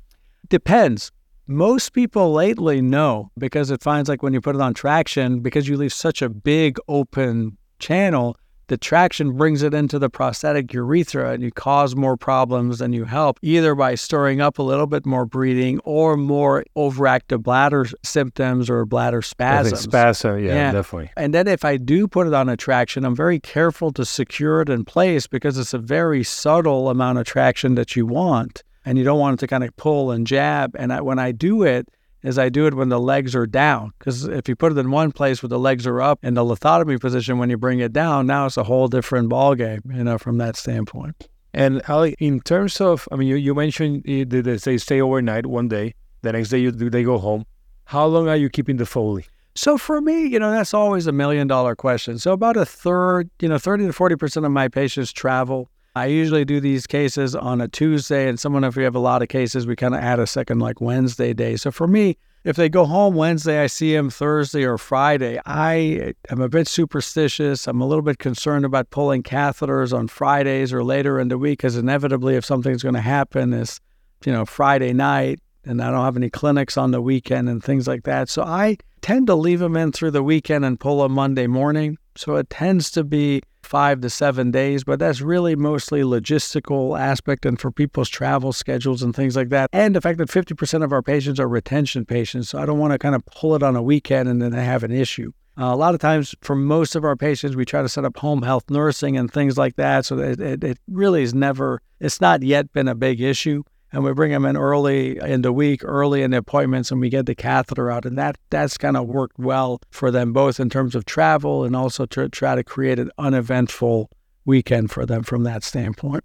Depends. Most people lately know because it finds like when you put it on traction, because you leave such a big open channel, the traction brings it into the prostatic urethra and you cause more problems than you help, either by stirring up a little bit more bleeding or more overactive bladder symptoms or bladder spasms. Spasm, yeah, yeah, definitely. And then if I do put it on a traction, I'm very careful to secure it in place because it's a very subtle amount of traction that you want. And you don't want it to kind of pull and jab. And I, when I do it, is I do it when the legs are down. Because if you put it in one place where the legs are up in the lithotomy position, when you bring it down, now it's a whole different ballgame, you know, from that standpoint. And Ali, in terms of, I mean, you, you mentioned eh, they stay overnight one day, the next day you, they go home. How long are you keeping the Foley? So for me, you know, that's always a million dollar question. So about a third, you know, 30 to 40% of my patients travel I usually do these cases on a Tuesday, and someone, if we have a lot of cases, we kind of add a second like Wednesday day. So for me, if they go home Wednesday, I see them Thursday or Friday. I am a bit superstitious. I'm a little bit concerned about pulling catheters on Fridays or later in the week, because inevitably, if something's going to happen, is you know Friday night, and I don't have any clinics on the weekend and things like that. So I tend to leave them in through the weekend and pull them Monday morning. So it tends to be five to seven days, but that's really mostly logistical aspect and for people's travel schedules and things like that. And the fact that 50% of our patients are retention patients. So I don't want to kind of pull it on a weekend and then have an issue. Uh, a lot of times, for most of our patients, we try to set up home health nursing and things like that. So it, it, it really is never, it's not yet been a big issue and we bring them in early in the week, early in the appointments, and we get the catheter out. And that that's kind of worked well for them both in terms of travel and also to try to create an uneventful weekend for them from that standpoint.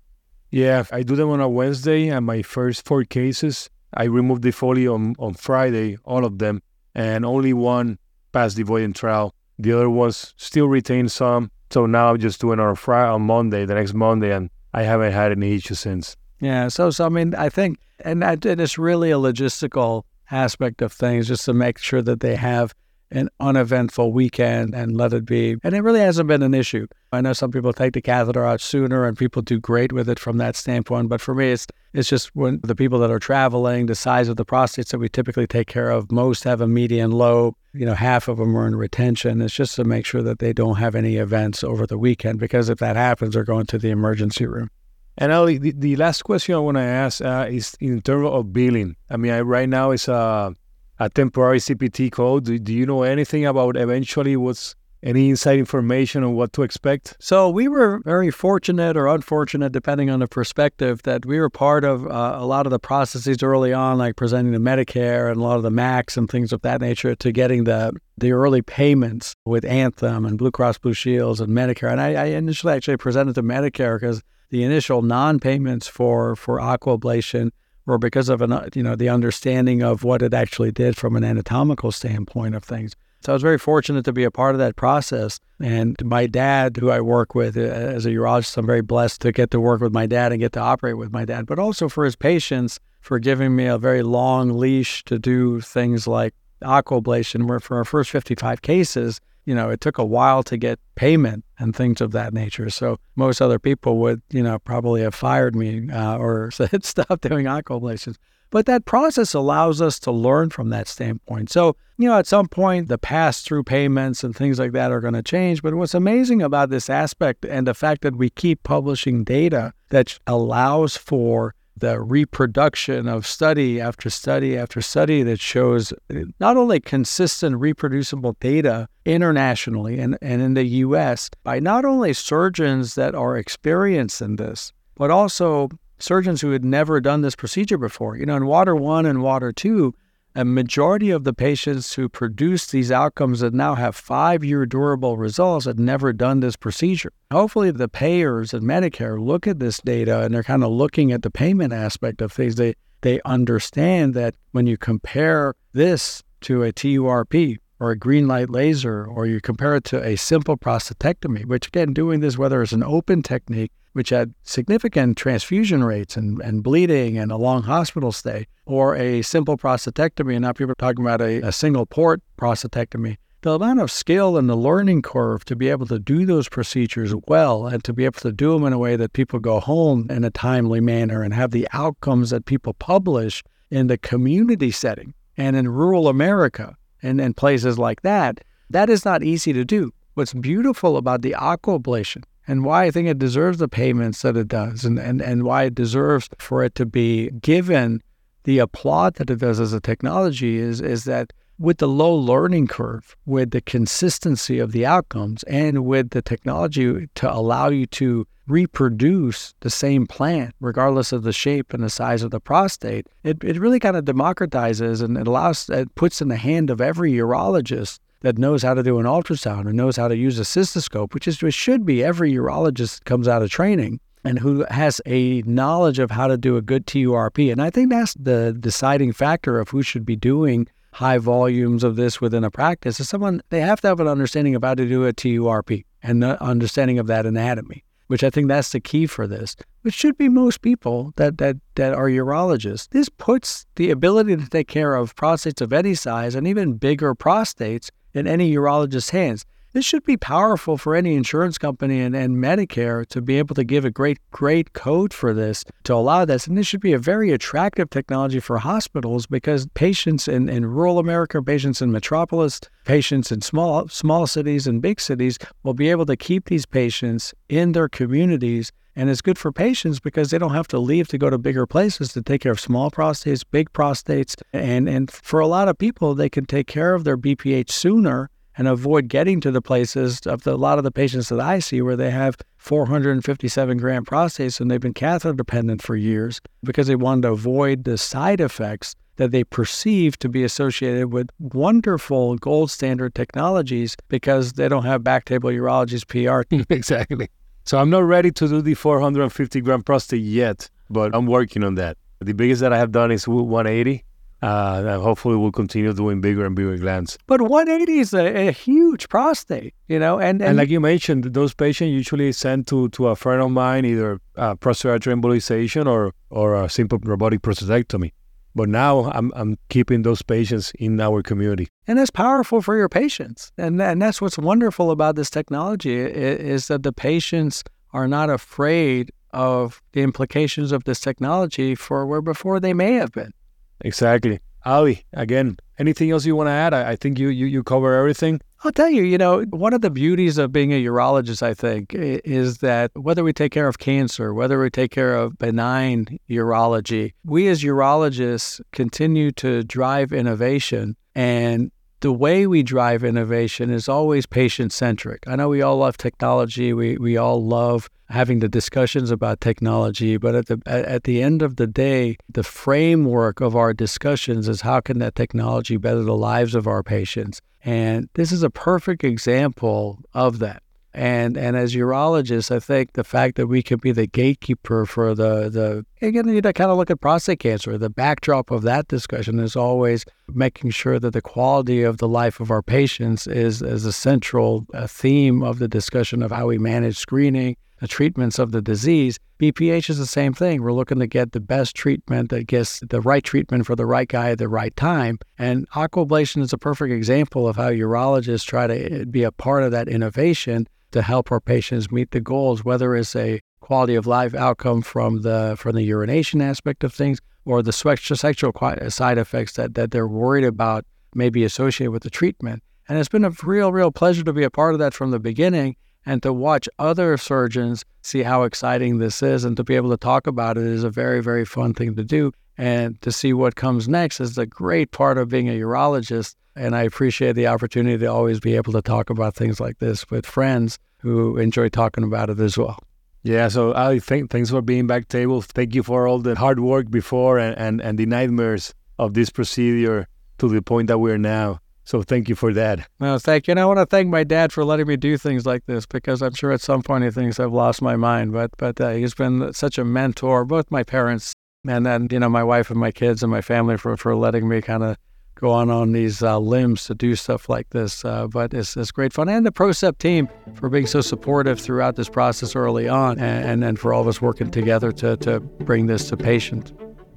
Yeah, I do them on a Wednesday, and my first four cases, I removed the Foley on, on Friday, all of them, and only one passed the voiding trial. The other ones still retain some. So now I'm just doing on Friday, on Monday, the next Monday, and I haven't had any issues since. Yeah. So, so I mean, I think, and, that, and it's really a logistical aspect of things just to make sure that they have an uneventful weekend and let it be. And it really hasn't been an issue. I know some people take the catheter out sooner and people do great with it from that standpoint. But for me, it's it's just when the people that are traveling, the size of the prostates that we typically take care of, most have a median lobe. You know, half of them are in retention. It's just to make sure that they don't have any events over the weekend because if that happens, they're going to the emergency room. And Ali, the, the last question I want to ask uh, is in terms of billing. I mean, I, right now it's a, a temporary CPT code. Do, do you know anything about eventually what's any inside information on what to expect? So we were very fortunate or unfortunate, depending on the perspective, that we were part of uh, a lot of the processes early on, like presenting to Medicare and a lot of the MACs and things of that nature, to getting the the early payments with Anthem and Blue Cross Blue Shields and Medicare. And I, I initially actually presented to Medicare because the initial non-payments for for aquablation were because of an you know the understanding of what it actually did from an anatomical standpoint of things. So I was very fortunate to be a part of that process. And my dad, who I work with uh, as a urologist, I'm very blessed to get to work with my dad and get to operate with my dad, but also for his patients for giving me a very long leash to do things like aquablation, where for our first 55 cases, you know, it took a while to get payment and things of that nature. So most other people would, you know, probably have fired me uh, or (laughs) said, stop doing aquablations. But that process allows us to learn from that standpoint. So, you know, at some point, the pass through payments and things like that are going to change. But what's amazing about this aspect and the fact that we keep publishing data that allows for the reproduction of study after study after study that shows eh, not only consistent reproducible data internationally and, and in the US by not only surgeons that are experienced in this, but also surgeons who had never done this procedure before. You know, in Water 1 and Water 2, a majority of the patients who produce these outcomes that now have five year durable results had never done this procedure. Hopefully, the payers and Medicare look at this data and they're kind of looking at the payment aspect of things. They, they understand that when you compare this to a TURP or a green light laser, or you compare it to a simple prostatectomy, which again, doing this, whether it's an open technique which had significant transfusion rates and, and bleeding and a long hospital stay, or a simple prostatectomy, and now people are talking about a, a single port prostatectomy. The amount of skill and the learning curve to be able to do those procedures well and to be able to do them in a way that people go home in a timely manner and have the outcomes that people publish in the community setting and in rural America and in places like that, that is not easy to do. What's beautiful about the aquablation and why I think it deserves the payments that it does and, and, and why it deserves for it to be given the applaud that it does as a technology is, is that with the low learning curve, with the consistency of the outcomes, and with the technology to allow you to reproduce the same plant, regardless of the shape and the size of the prostate, it, it really kind of democratizes and it allows, it puts in the hand of every urologist that knows how to do an ultrasound and knows how to use a cystoscope, which is which should be every urologist comes out of training and who has a knowledge of how to do a good TURP. And I think that's the deciding factor of who should be doing high volumes of this within a practice is someone they have to have an understanding of how to do a TURP and the understanding of that anatomy, which I think that's the key for this, which should be most people that that that are urologists. This puts the ability to take care of prostates of any size and even bigger prostates in any urologist's hands. This should be powerful for any insurance company and, and Medicare to be able to give a great, great code for this to allow this. And this should be a very attractive technology for hospitals because patients in, in rural America, patients in metropolis, patients in small small cities and big cities will be able to keep these patients in their communities and it's good for patients because they don't have to leave to go to bigger places to take care of small prostates, big prostates. And, and for a lot of people, they can take care of their BPH sooner and avoid getting to the places of the, a lot of the patients that I see where they have 457 gram prostates and they've been catheter dependent for years because they wanted to avoid the side effects that they perceive to be associated with wonderful gold standard technologies because they don't have backtable urology's PR. (laughs) exactly. So I'm not ready to do the 450 gram prostate yet, but I'm working on that. The biggest that I have done is 180. Uh, hopefully, we'll continue doing bigger and bigger glands. But 180 is a, a huge prostate, you know, and, and, and like you mentioned, those patients usually sent to to a friend of mine, either uh, prostate embolization or or a simple robotic prostatectomy. But now I'm, I'm keeping those patients in our community. And that's powerful for your patients. And, and that's what's wonderful about this technology is that the patients are not afraid of the implications of this technology for where before they may have been. Exactly. Ali, again, anything else you want to add? I, I think you, you you cover everything. I'll tell you, you know, one of the beauties of being a urologist, I think, is that whether we take care of cancer, whether we take care of benign urology, we as urologists continue to drive innovation. And the way we drive innovation is always patient centric. I know we all love technology. We, we all love having the discussions about technology, but at the at the end of the day, the framework of our discussions is how can that technology better the lives of our patients? And this is a perfect example of that. And and as urologists, I think the fact that we can be the gatekeeper for the the again you to kind of look at prostate cancer. The backdrop of that discussion is always making sure that the quality of the life of our patients is is a central uh, theme of the discussion of how we manage screening, treatments of the disease. BPH is the same thing. We're looking to get the best treatment that gets the right treatment for the right guy at the right time. And aquablation is a perfect example of how urologists try to eh, be a part of that innovation to help our patients meet the goals, whether it's a quality of life outcome from the from the urination aspect of things or the sexual side effects that, that they're worried about may be associated with the treatment. And it's been a real, real pleasure to be a part of that from the beginning and to watch other surgeons see how exciting this is and to be able to talk about it is a very, very fun thing to do. And to see what comes next is a great part of being a urologist. And I appreciate the opportunity to always be able to talk about things like this with friends who enjoy talking about it as well. Yeah, so Ali, thank, thanks for being Backtable. Thank you for all the hard work before and, and, and the nightmares of this procedure to the point that we're now. So thank you for that. No, thank you. And I want to thank my dad for letting me do things like this because I'm sure at some point he thinks I've lost my mind. But but uh, he's been such a mentor, both my parents and then you know my wife and my kids and my family for for letting me kind of go on on these uh, limbs to do stuff like this. Uh, but it's, it's great fun. And the PROCEPT team for being so supportive throughout this process early on and, and, for all of us working together to, to bring this to patients.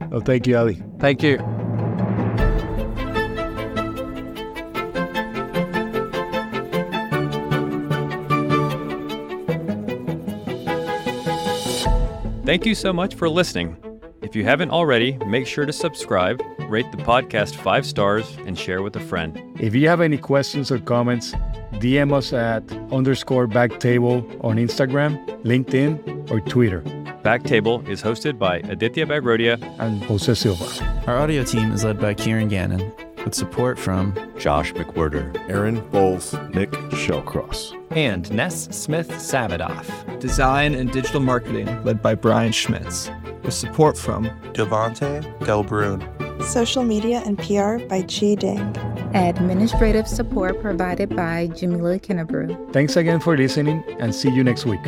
Well, thank you, Ali. Thank you. Thank you so much for listening. If you haven't already, make sure to subscribe, rate the podcast five stars, and share with a friend. If you have any questions or comments, DM us at underscore backtable on Instagram, LinkedIn, or Twitter. Backtable is hosted by Aditya Bagrodia and Jose Silva. Our audio team is led by Kieran Gannon with support from Josh McWhirter, Aaron Bowles, Nick Shellcross, and Ness Smith Savadoff. Design and digital marketing led by Brian Schmitz, with support from Devante Delbrun. Social media and PR by Chi Ding. Administrative support provided by Jamila Kennebrew. Thanks again for listening and see you next week.